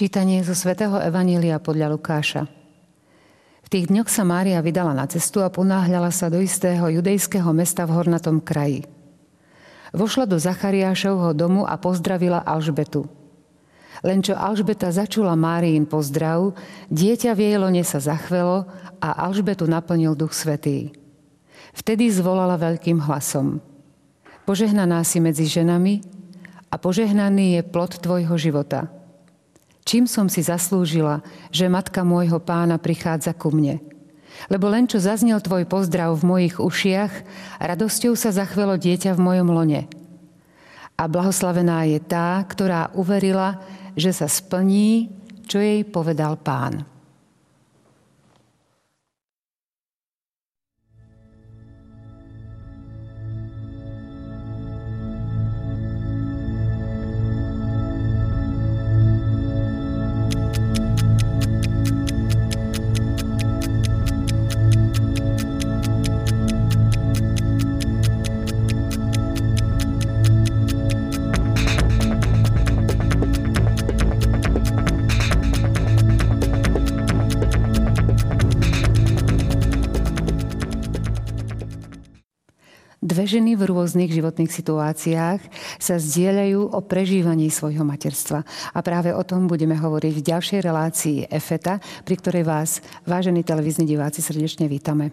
Čítanie zo svätého Evanília podľa Lukáša. V tých dňoch sa Mária vydala na cestu a ponáhľala sa do istého judejského mesta v hornatom kraji. Vošla do Zachariášovho domu a pozdravila Alžbetu. Len čo Alžbeta začula Máriin pozdrav, dieťa v jej lone sa zachvelo a Alžbetu naplnil duch svetý. Vtedy zvolala veľkým hlasom. Požehnaná si medzi ženami a požehnaný je plod tvojho života – Čím som si zaslúžila, že matka môjho pána prichádza ku mne? Lebo len čo zaznel tvoj pozdrav v mojich ušiach, radosťou sa zachvelo dieťa v mojom lone. A blahoslavená je tá, ktorá uverila, že sa splní, čo jej povedal pán. Dve ženy v rôznych životných situáciách sa zdieľajú o prežívaní svojho materstva. A práve o tom budeme hovoriť v ďalšej relácii EFETA, pri ktorej vás, vážení televízni diváci, srdečne vítame.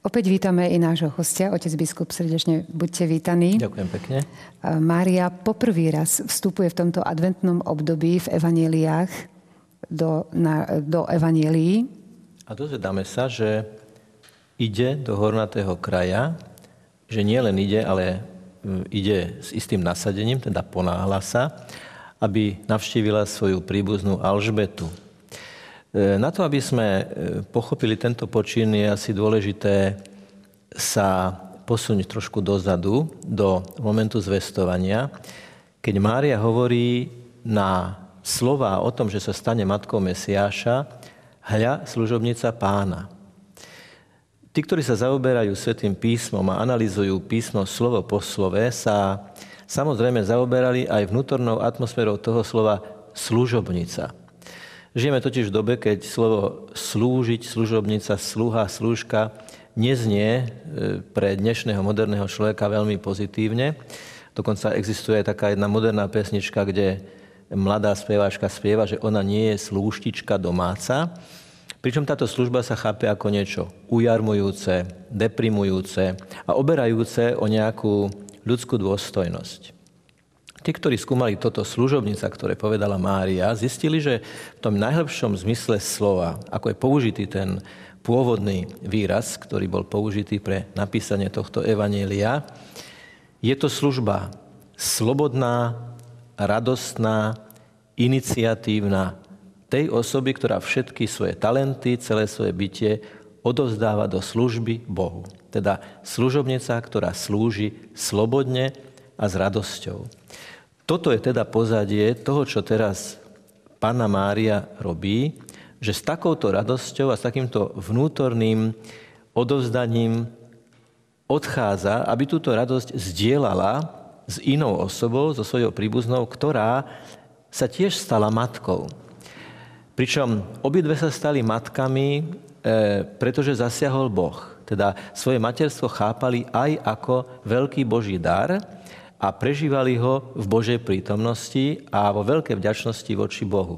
Opäť vítame i nášho hostia, otec biskup, srdečne buďte vítaní. Ďakujem pekne. Mária poprvý raz vstupuje v tomto adventnom období v evaneliách do, na, do evanielií. A dozvedáme sa, že ide do hornatého kraja, že nie len ide, ale mm, ide s istým nasadením, teda ponáhla sa, aby navštívila svoju príbuznú Alžbetu. E, na to, aby sme e, pochopili tento počin, je asi dôležité sa posunúť trošku dozadu, do momentu zvestovania, keď Mária hovorí na slova o tom, že sa stane matkou Mesiáša, hľa služobnica pána. Tí, ktorí sa zaoberajú Svetým písmom a analizujú písmo slovo po slove, sa samozrejme zaoberali aj vnútornou atmosférou toho slova služobnica. Žijeme totiž v dobe, keď slovo slúžiť, služobnica, sluha, slúžka neznie e, pre dnešného moderného človeka veľmi pozitívne. Dokonca existuje aj taká jedna moderná pesnička, kde mladá spievačka spieva, že ona nie je slúštička domáca, Pričom táto služba sa chápe ako niečo ujarmujúce, deprimujúce a oberajúce o nejakú ľudskú dôstojnosť. Tí, ktorí skúmali toto služobnica, ktoré povedala Mária, zistili, že v tom najhlbšom zmysle slova, ako je použitý ten pôvodný výraz, ktorý bol použitý pre napísanie tohto evanielia, je to služba slobodná, radostná, iniciatívna, tej osoby, ktorá všetky svoje talenty, celé svoje bytie odovzdáva do služby Bohu. Teda služobnica, ktorá slúži slobodne a s radosťou. Toto je teda pozadie toho, čo teraz Pána Mária robí, že s takouto radosťou a s takýmto vnútorným odovzdaním odchádza, aby túto radosť zdieľala s inou osobou, so svojou príbuznou, ktorá sa tiež stala matkou. Pričom obidve sa stali matkami, e, pretože zasiahol Boh. Teda svoje materstvo chápali aj ako veľký Boží dar a prežívali ho v Božej prítomnosti a vo veľkej vďačnosti voči Bohu.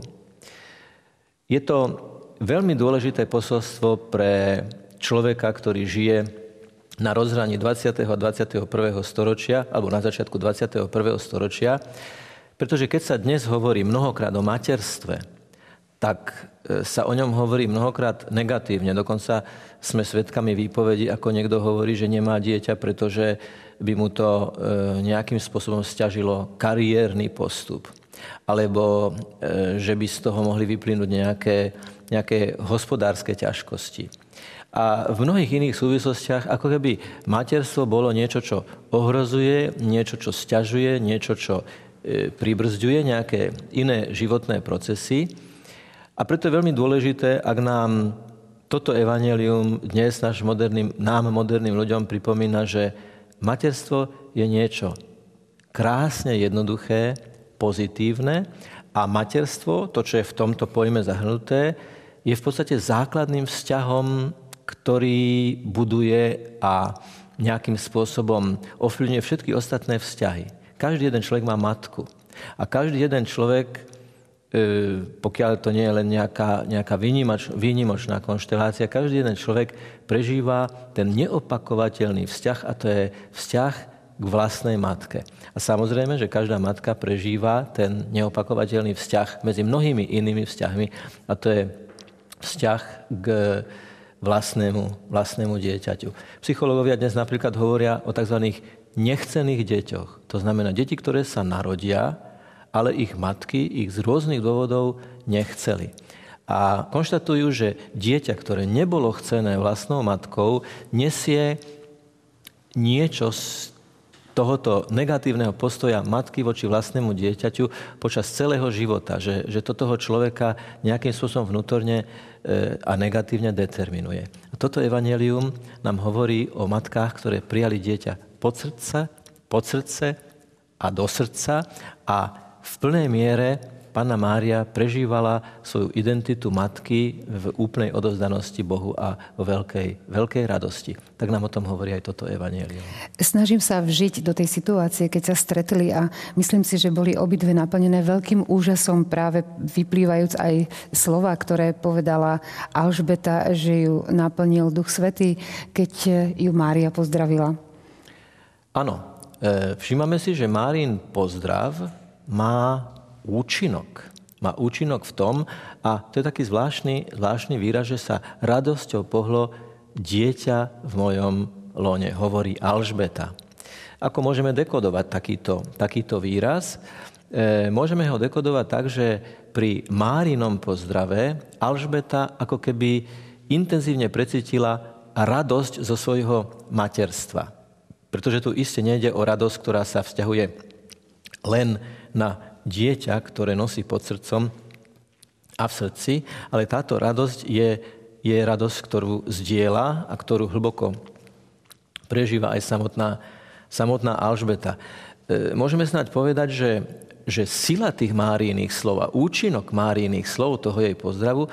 Je to veľmi dôležité posolstvo pre človeka, ktorý žije na rozhraní 20. a 21. storočia, alebo na začiatku 21. storočia, pretože keď sa dnes hovorí mnohokrát o materstve, tak e, sa o ňom hovorí mnohokrát negatívne. Dokonca sme svedkami výpovedi, ako niekto hovorí, že nemá dieťa, pretože by mu to e, nejakým spôsobom stiažilo kariérny postup. Alebo e, že by z toho mohli vyplynúť nejaké, nejaké hospodárske ťažkosti. A v mnohých iných súvislostiach, ako keby materstvo bolo niečo, čo ohrozuje, niečo, čo stiažuje, niečo, čo pribrzďuje nejaké iné životné procesy. A preto je veľmi dôležité, ak nám toto evanelium dnes náš moderným, nám, moderným ľuďom, pripomína, že materstvo je niečo krásne jednoduché, pozitívne A materstvo, to, čo je v tomto pojme zahrnuté, je v podstate základným vzťahom, ktorý buduje a nejakým spôsobom ovplyvňuje všetky ostatné vzťahy. Každý jeden človek má matku. A každý jeden človek, pokiaľ to nie je len nejaká, nejaká výnimoč, výnimočná konštelácia, každý jeden človek prežíva ten neopakovateľný vzťah a to je vzťah k vlastnej matke. A samozrejme, že každá matka prežíva ten neopakovateľný vzťah medzi mnohými inými vzťahmi a to je vzťah k vlastnému, vlastnému dieťaťu. Psychológovia dnes napríklad hovoria o tzv. nechcených deťoch. To znamená deti, ktoré sa narodia, ale ich matky ich z rôznych dôvodov nechceli. A konštatujú, že dieťa, ktoré nebolo chcené vlastnou matkou, nesie niečo z tohoto negatívneho postoja matky voči vlastnému dieťaťu počas celého života, že, že to toho človeka nejakým spôsobom vnútorne e, a negatívne determinuje. A toto evanelium nám hovorí o matkách, ktoré prijali dieťa pod srdce, pod srdce a do srdca a v plnej miere Panna Mária prežívala svoju identitu matky v úplnej odozdanosti Bohu a vo veľkej, veľkej radosti. Tak nám o tom hovorí aj toto evanielium. Snažím sa vžiť do tej situácie, keď sa stretli a myslím si, že boli obidve naplnené veľkým úžasom práve vyplývajúc aj slova, ktoré povedala Alžbeta, že ju naplnil Duch Svetý, keď ju Mária pozdravila. Áno, e, všímame si, že Márin pozdrav má účinok. Má účinok v tom, a to je taký zvláštny, zvláštny výraz, že sa radosťou pohlo dieťa v mojom lone, hovorí Alžbeta. Ako môžeme dekodovať takýto, takýto výraz? E, môžeme ho dekodovať tak, že pri Márinom pozdrave Alžbeta ako keby intenzívne precítila radosť zo svojho materstva. Pretože tu iste nejde o radosť, ktorá sa vzťahuje len na dieťa, ktoré nosí pod srdcom a v srdci, ale táto radosť je, je radosť, ktorú zdieľa a ktorú hlboko prežíva aj samotná, samotná Alžbeta. E, môžeme snáď povedať, že, že sila tých Márijných slov a účinok Márijných slov toho jej pozdravu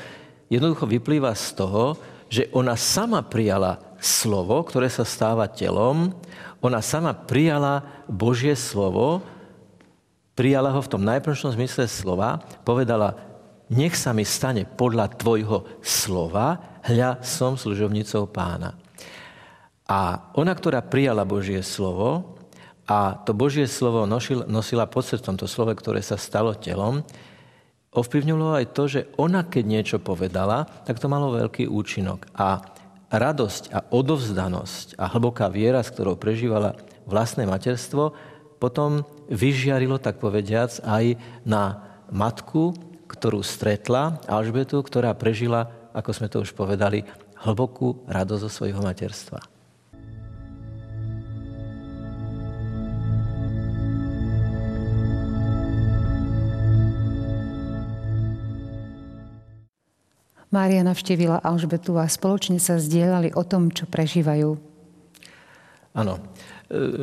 jednoducho vyplýva z toho, že ona sama prijala slovo, ktoré sa stáva telom, ona sama prijala Božie slovo, prijala ho v tom najprvšom zmysle slova, povedala, nech sa mi stane podľa tvojho slova, hľa som služovnicou pána. A ona, ktorá prijala Božie slovo a to Božie slovo nosil, nosila pod srdcom, to slovo, ktoré sa stalo telom, ovplyvňovalo aj to, že ona, keď niečo povedala, tak to malo veľký účinok. A radosť a odovzdanosť a hlboká viera, s ktorou prežívala vlastné materstvo, potom vyžiarilo, tak povediac, aj na matku, ktorú stretla, Alžbetu, ktorá prežila, ako sme to už povedali, hlbokú radosť zo svojho materstva. Mária navštívila Alžbetu a spoločne sa zdieľali o tom, čo prežívajú. Áno.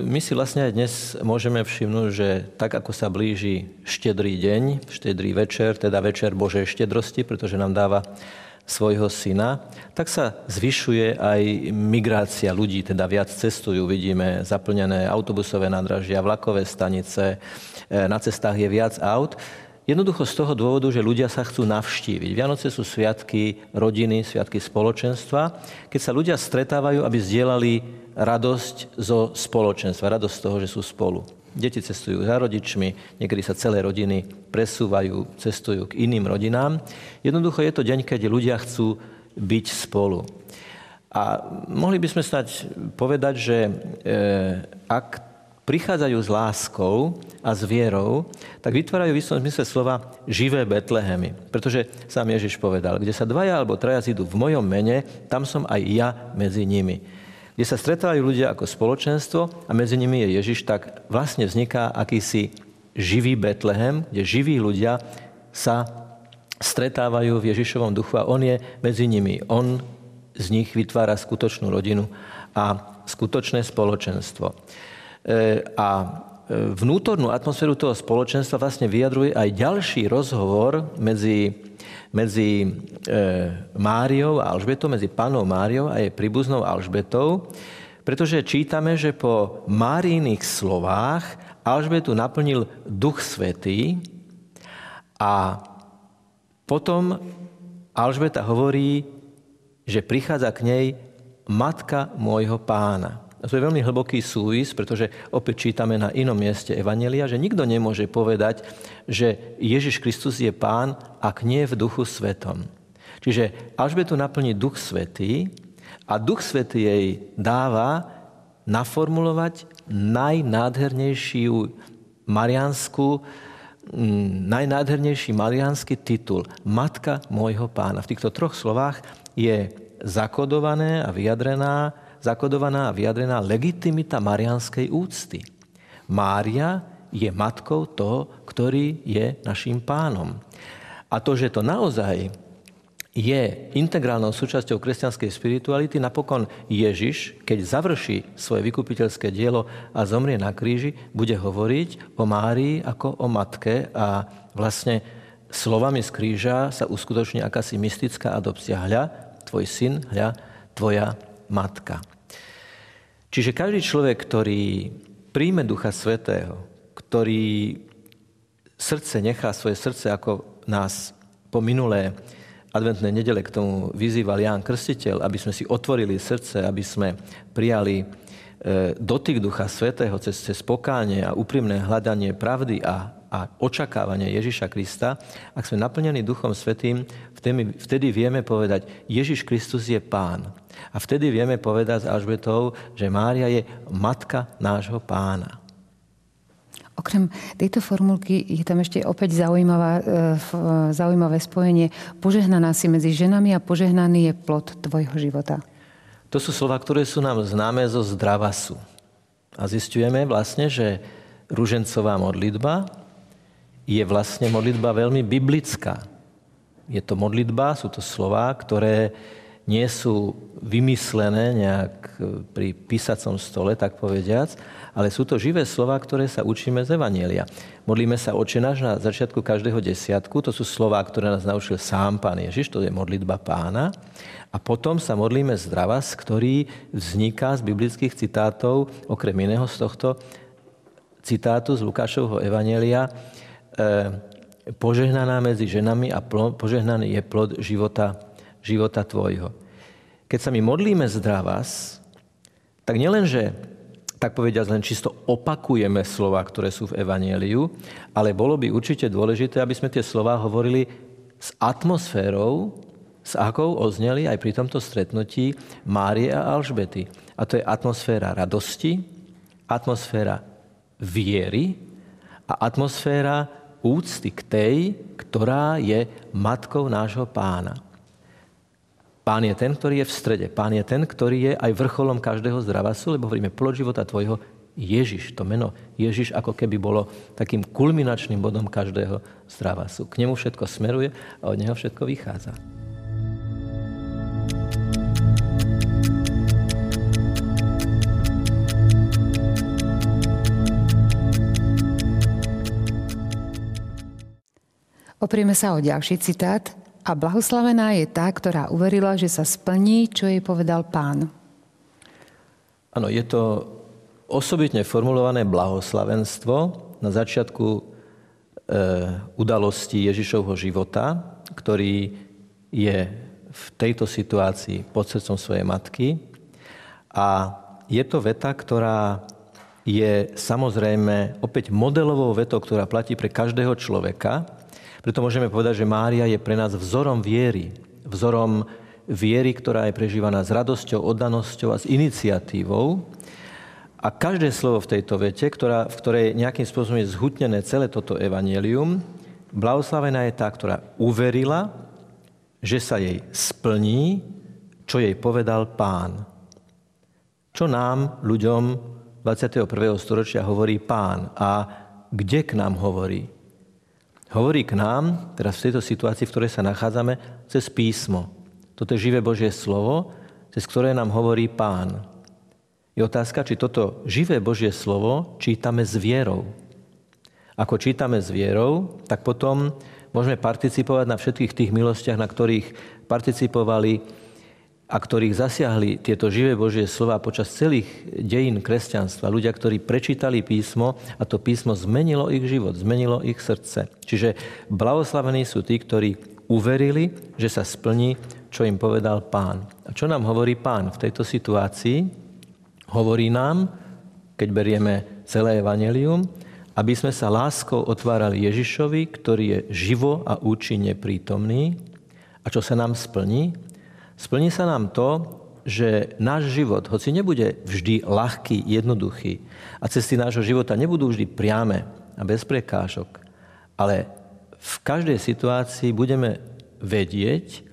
My si vlastne aj dnes môžeme všimnúť, že tak ako sa blíži štedrý deň, štedrý večer, teda večer Božej štedrosti, pretože nám dáva svojho syna, tak sa zvyšuje aj migrácia ľudí, teda viac cestujú, vidíme zaplnené autobusové nádražia, vlakové stanice, e, na cestách je viac aut. Jednoducho z toho dôvodu, že ľudia sa chcú navštíviť. Vianoce sú sviatky rodiny, sviatky spoločenstva, keď sa ľudia stretávajú, aby zdieľali radosť zo spoločenstva, radosť z toho, že sú spolu. Deti cestujú za rodičmi, niekedy sa celé rodiny presúvajú, cestujú k iným rodinám. Jednoducho je to deň, keď ľudia chcú byť spolu. A mohli by sme stať povedať, že e, ak prichádzajú s láskou a s vierou, tak vytvárajú v istom zmysle slova živé Betlehemy. Pretože sám Ježiš povedal, kde sa dvaja alebo traja zídu v mojom mene, tam som aj ja medzi nimi. Kde sa stretávajú ľudia ako spoločenstvo a medzi nimi je Ježiš, tak vlastne vzniká akýsi živý Betlehem, kde živí ľudia sa stretávajú v Ježišovom duchu a on je medzi nimi. On z nich vytvára skutočnú rodinu a skutočné spoločenstvo. E, a vnútornú atmosféru toho spoločenstva vlastne vyjadruje aj ďalší rozhovor medzi, medzi e, Máriou a Alžbetou, medzi pánou Máriou a jej príbuznou Alžbetou, pretože čítame, že po Márijných slovách Alžbetu naplnil Duch Svetý a potom Alžbeta hovorí, že prichádza k nej matka môjho pána. To je veľmi hlboký súvis, pretože opäť čítame na inom mieste Evanelia, že nikto nemôže povedať, že Ježiš Kristus je pán, ak nie v duchu svetom. Čiže Alžbetu naplní duch svetý a duch svetý jej dáva naformulovať najnádhernejšiu marianskú, mm, najnádhernejší marianský titul Matka môjho pána. V týchto troch slovách je zakodované a vyjadrená, zakodovaná a vyjadrená legitimita marianskej úcty. Mária je matkou toho, ktorý je našim pánom. A to, že to naozaj je integrálnou súčasťou kresťanskej spirituality, napokon Ježiš, keď završí svoje vykupiteľské dielo a zomrie na kríži, bude hovoriť o Márii ako o matke a vlastne slovami z kríža sa uskutoční akási mystická adopcia. Hľa, tvoj syn, hľa, tvoja matka. Čiže každý človek, ktorý príjme Ducha Svetého, ktorý srdce nechá svoje srdce, ako nás po minulé adventnej nedele k tomu vyzýval Ján Krstiteľ, aby sme si otvorili srdce, aby sme prijali e, dotyk Ducha Svetého cez, cez pokánie a úprimné hľadanie pravdy a, a očakávanie Ježiša Krista, ak sme naplnení Duchom Svetým, vtedy, vtedy vieme povedať, Ježiš Kristus je Pán. A vtedy vieme povedať s Alžbetou, že Mária je matka nášho pána. Okrem tejto formulky je tam ešte opäť zaujímavá, e, zaujímavé spojenie. Požehnaná si medzi ženami a požehnaný je plod tvojho života. To sú slova, ktoré sú nám známe zo zdravasu. A zistujeme vlastne, že ružencová modlitba je vlastne modlitba veľmi biblická. Je to modlitba, sú to slova, ktoré nie sú vymyslené nejak pri písacom stole, tak povediac, ale sú to živé slova, ktoré sa učíme z Evanielia. Modlíme sa oče náš na začiatku každého desiatku, to sú slova, ktoré nás naučil sám Pán Ježiš, to je modlitba pána. A potom sa modlíme zdravas, ktorý vzniká z biblických citátov, okrem iného z tohto citátu z Lukášovho Evanielia, e, požehnaná medzi ženami a požehnaný je plod života, života tvojho. Keď sa my modlíme zdravas, tak nielenže tak povediať len čisto opakujeme slova, ktoré sú v Evangeliu, ale bolo by určite dôležité, aby sme tie slova hovorili s atmosférou, s akou ozneli aj pri tomto stretnutí Márie a Alžbety. A to je atmosféra radosti, atmosféra viery a atmosféra úcty k tej, ktorá je matkou nášho pána. Pán je ten, ktorý je v strede. Pán je ten, ktorý je aj vrcholom každého zdravasu, lebo hovoríme plod života tvojho Ježiš. To meno Ježiš ako keby bolo takým kulminačným bodom každého zdravasu. K nemu všetko smeruje a od neho všetko vychádza. Oprieme sa o ďalší citát a blahoslavená je tá, ktorá uverila, že sa splní, čo jej povedal pán. Áno, je to osobitne formulované blahoslavenstvo na začiatku e, udalosti Ježišovho života, ktorý je v tejto situácii pod srdcom svojej matky. A je to veta, ktorá je samozrejme opäť modelovou vetou, ktorá platí pre každého človeka, preto môžeme povedať, že Mária je pre nás vzorom viery. Vzorom viery, ktorá je prežívaná s radosťou, oddanosťou a s iniciatívou. A každé slovo v tejto vete, ktorá, v ktorej nejakým spôsobom je zhutnené celé toto evanelium, blahoslavená je tá, ktorá uverila, že sa jej splní, čo jej povedal pán. Čo nám, ľuďom 21. storočia hovorí pán a kde k nám hovorí? Hovorí k nám, teraz v tejto situácii, v ktorej sa nachádzame, cez písmo. Toto je živé Božie slovo, cez ktoré nám hovorí Pán. Je otázka, či toto živé Božie slovo čítame s vierou. Ako čítame s vierou, tak potom môžeme participovať na všetkých tých milostiach, na ktorých participovali a ktorých zasiahli tieto živé Božie slova počas celých dejín kresťanstva. Ľudia, ktorí prečítali písmo a to písmo zmenilo ich život, zmenilo ich srdce. Čiže blahoslavení sú tí, ktorí uverili, že sa splní, čo im povedal pán. A čo nám hovorí pán v tejto situácii? Hovorí nám, keď berieme celé evanelium, aby sme sa láskou otvárali Ježišovi, ktorý je živo a účinne prítomný. A čo sa nám splní? Splní sa nám to, že náš život, hoci nebude vždy ľahký, jednoduchý a cesty nášho života nebudú vždy priame a bez prekážok, ale v každej situácii budeme vedieť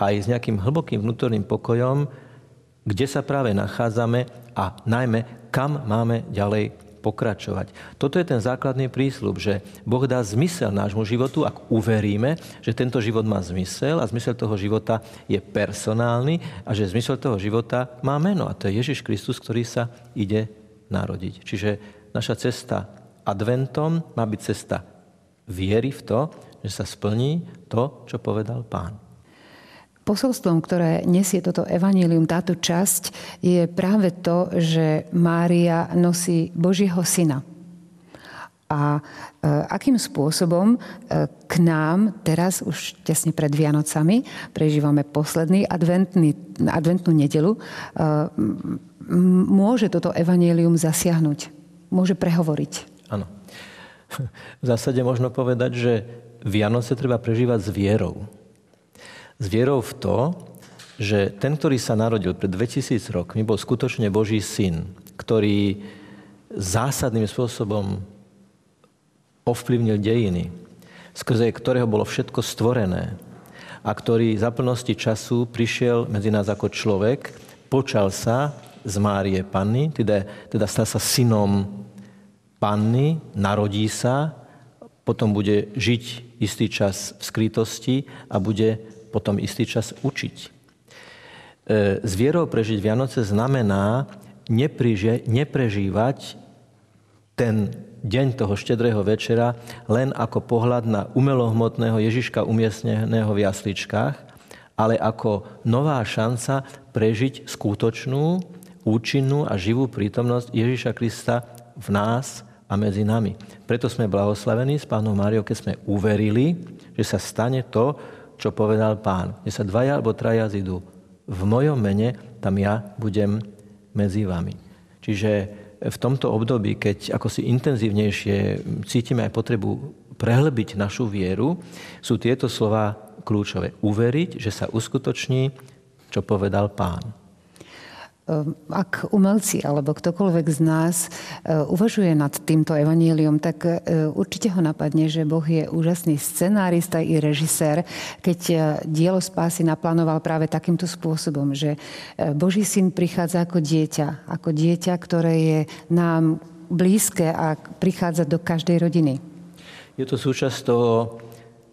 aj s nejakým hlbokým vnútorným pokojom, kde sa práve nachádzame a najmä kam máme ďalej pokračovať. Toto je ten základný prísľub, že Boh dá zmysel nášmu životu, ak uveríme, že tento život má zmysel a zmysel toho života je personálny a že zmysel toho života má meno a to je Ježiš Kristus, ktorý sa ide narodiť. Čiže naša cesta adventom má byť cesta viery v to, že sa splní to, čo povedal pán. Posolstvom, ktoré nesie toto evanílium, táto časť, je práve to, že Mária nosí Božieho syna. A e, akým spôsobom e, k nám teraz, už tesne pred Vianocami, prežívame posledný adventný, adventnú nedelu, e, môže toto evanílium zasiahnuť? Môže prehovoriť? Áno. V zásade možno povedať, že Vianoce treba prežívať s vierou s vierou v to, že ten, ktorý sa narodil pred 2000 rokmi, bol skutočne Boží syn, ktorý zásadným spôsobom ovplyvnil dejiny, skrze ktorého bolo všetko stvorené a ktorý za plnosti času prišiel medzi nás ako človek, počal sa z Márie Panny, teda, teda stal sa synom Panny, narodí sa, potom bude žiť istý čas v skrytosti a bude potom istý čas učiť. E, s vierou prežiť Vianoce znamená nepriže, neprežívať ten deň toho štedrého večera len ako pohľad na umelohmotného Ježiška umiestneného v jasličkách, ale ako nová šanca prežiť skutočnú, účinnú a živú prítomnosť Ježiša Krista v nás a medzi nami. Preto sme blahoslavení s pánom Máriou, keď sme uverili, že sa stane to, čo povedal pán. Kde sa dvaja alebo traja zidú v mojom mene, tam ja budem medzi vami. Čiže v tomto období, keď ako si intenzívnejšie cítime aj potrebu prehlbiť našu vieru, sú tieto slova kľúčové. Uveriť, že sa uskutoční, čo povedal pán. Ehm, ak umelci alebo ktokoľvek z nás e, uvažuje nad týmto evaníliom, tak e, určite ho napadne, že Boh je úžasný scenárista i režisér, keď e, dielo spásy naplánoval práve takýmto spôsobom, že Boží syn prichádza ako dieťa, ako dieťa, ktoré je nám blízke a prichádza do každej rodiny. Je to súčasť toho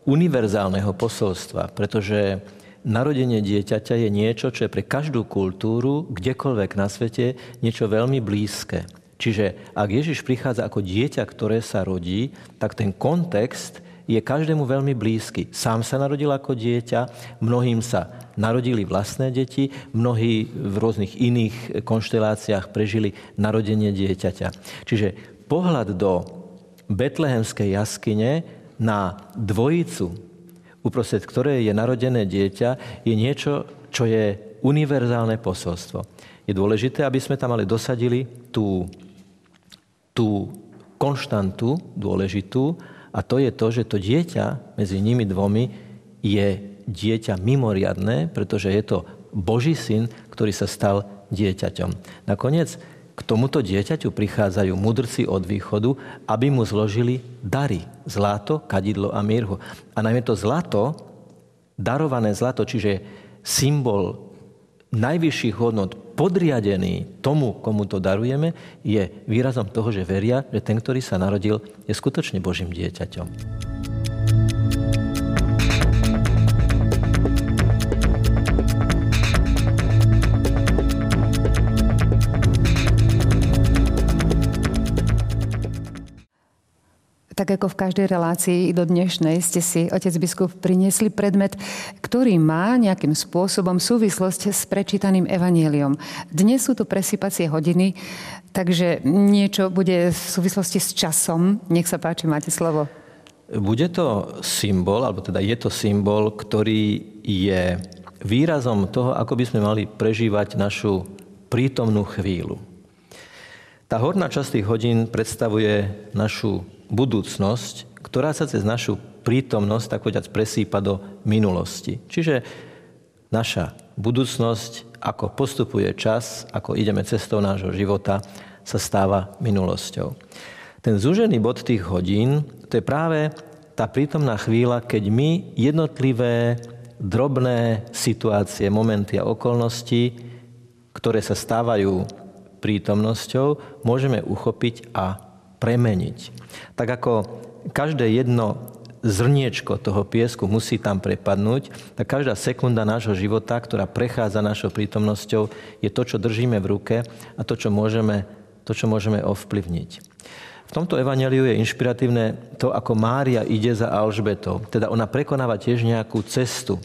univerzálneho posolstva, pretože narodenie dieťaťa je niečo, čo je pre každú kultúru, kdekoľvek na svete, niečo veľmi blízke. Čiže ak Ježiš prichádza ako dieťa, ktoré sa rodí, tak ten kontext je každému veľmi blízky. Sám sa narodil ako dieťa, mnohým sa narodili vlastné deti, mnohí v rôznych iných konšteláciách prežili narodenie dieťaťa. Čiže pohľad do betlehemskej jaskyne na dvojicu uprostred ktorej je narodené dieťa, je niečo, čo je univerzálne posolstvo. Je dôležité, aby sme tam ale dosadili tú, tú konštantu dôležitú a to je to, že to dieťa medzi nimi dvomi je dieťa mimoriadné, pretože je to Boží syn, ktorý sa stal dieťaťom. Nakoniec k tomuto dieťaťu prichádzajú mudrci od východu, aby mu zložili dary. Zlato, kadidlo a mirhu. A najmä to zlato, darované zlato, čiže symbol najvyšších hodnot, podriadený tomu, komu to darujeme, je výrazom toho, že veria, že ten, ktorý sa narodil, je skutočne Božím dieťaťom. Tak ako v každej relácii do dnešnej ste si, otec biskup, priniesli predmet, ktorý má nejakým spôsobom súvislosť s prečítaným evanieliom. Dnes sú to presypacie hodiny, takže niečo bude v súvislosti s časom. Nech sa páči, máte slovo. Bude to symbol, alebo teda je to symbol, ktorý je výrazom toho, ako by sme mali prežívať našu prítomnú chvíľu. Tá horná časť tých hodín predstavuje našu budúcnosť, ktorá sa cez našu prítomnosť, tak povedať, presýpa do minulosti. Čiže naša budúcnosť, ako postupuje čas, ako ideme cestou nášho života, sa stáva minulosťou. Ten zúžený bod tých hodín, to je práve tá prítomná chvíľa, keď my jednotlivé drobné situácie, momenty a okolnosti, ktoré sa stávajú prítomnosťou môžeme uchopiť a premeniť. Tak ako každé jedno zrniečko toho piesku musí tam prepadnúť, tak každá sekunda nášho života, ktorá prechádza našou prítomnosťou, je to, čo držíme v ruke a to, čo môžeme, to, čo môžeme ovplyvniť. V tomto evaneliu je inšpiratívne to, ako Mária ide za Alžbetou. Teda ona prekonáva tiež nejakú cestu.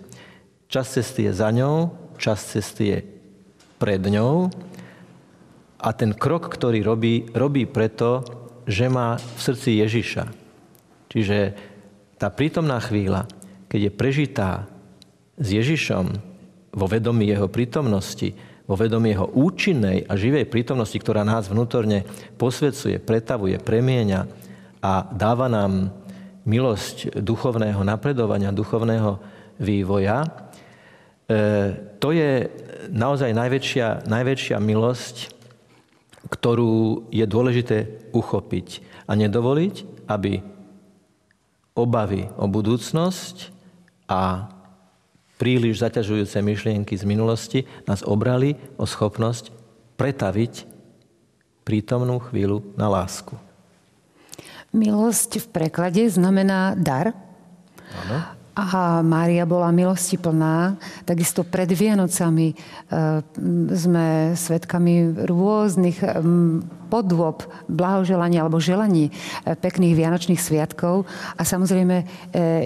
Čas cesty je za ňou, čas cesty je pred ňou a ten krok, ktorý robí, robí preto, že má v srdci Ježiša. Čiže tá prítomná chvíľa, keď je prežitá s Ježišom vo vedomí jeho prítomnosti, vo vedomí jeho účinnej a živej prítomnosti, ktorá nás vnútorne posvedcuje, pretavuje, premieňa a dáva nám milosť duchovného napredovania, duchovného vývoja, e, to je naozaj najväčšia, najväčšia milosť, ktorú je dôležité uchopiť a nedovoliť, aby obavy o budúcnosť a príliš zaťažujúce myšlienky z minulosti nás obrali o schopnosť pretaviť prítomnú chvíľu na lásku. Milosť v preklade znamená dar. Áno. A Mária bola milosti plná. Takisto pred Vianocami e, sme svedkami rôznych podôb blahoželania alebo želaní e, pekných Vianočných sviatkov. A samozrejme e,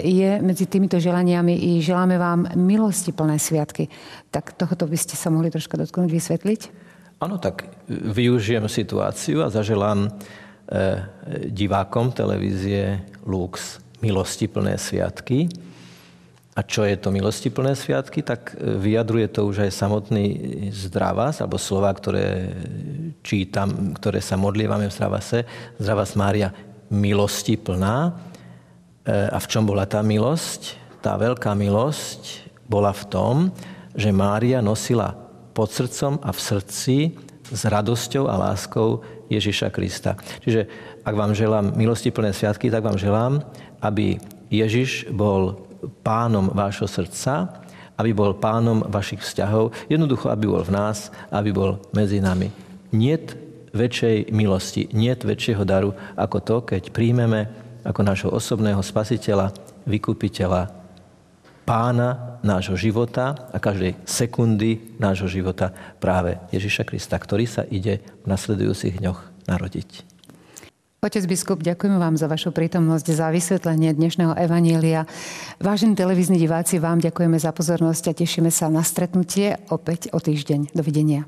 je medzi týmito želaniami i želáme vám milosti plné sviatky. Tak tohoto by ste sa mohli troška dotknúť, vysvetliť? Áno, tak využijem situáciu a zaželám divákom televízie Lux milosti plné sviatky a čo je to milostiplné sviatky, tak e, vyjadruje to už aj samotný zdravás, alebo slova, ktoré čítam, ktoré sa modlievame v zdravase. Zdravás Mária, milosti plná. E, a v čom bola tá milosť? Tá veľká milosť bola v tom, že Mária nosila pod srdcom a v srdci s radosťou a láskou Ježiša Krista. Čiže ak vám želám milosti plné sviatky, tak vám želám, aby Ježiš bol pánom vášho srdca, aby bol pánom vašich vzťahov, jednoducho, aby bol v nás, aby bol medzi nami. Niet väčšej milosti, niet väčšieho daru ako to, keď príjmeme ako nášho osobného spasiteľa, vykupiteľa, pána nášho života a každej sekundy nášho života práve Ježiša Krista, ktorý sa ide v nasledujúcich dňoch narodiť. Otec biskup, ďakujeme vám za vašu prítomnosť, za vysvetlenie dnešného evanielia. Vážení televízni diváci, vám ďakujeme za pozornosť a tešíme sa na stretnutie opäť o týždeň. Dovidenia.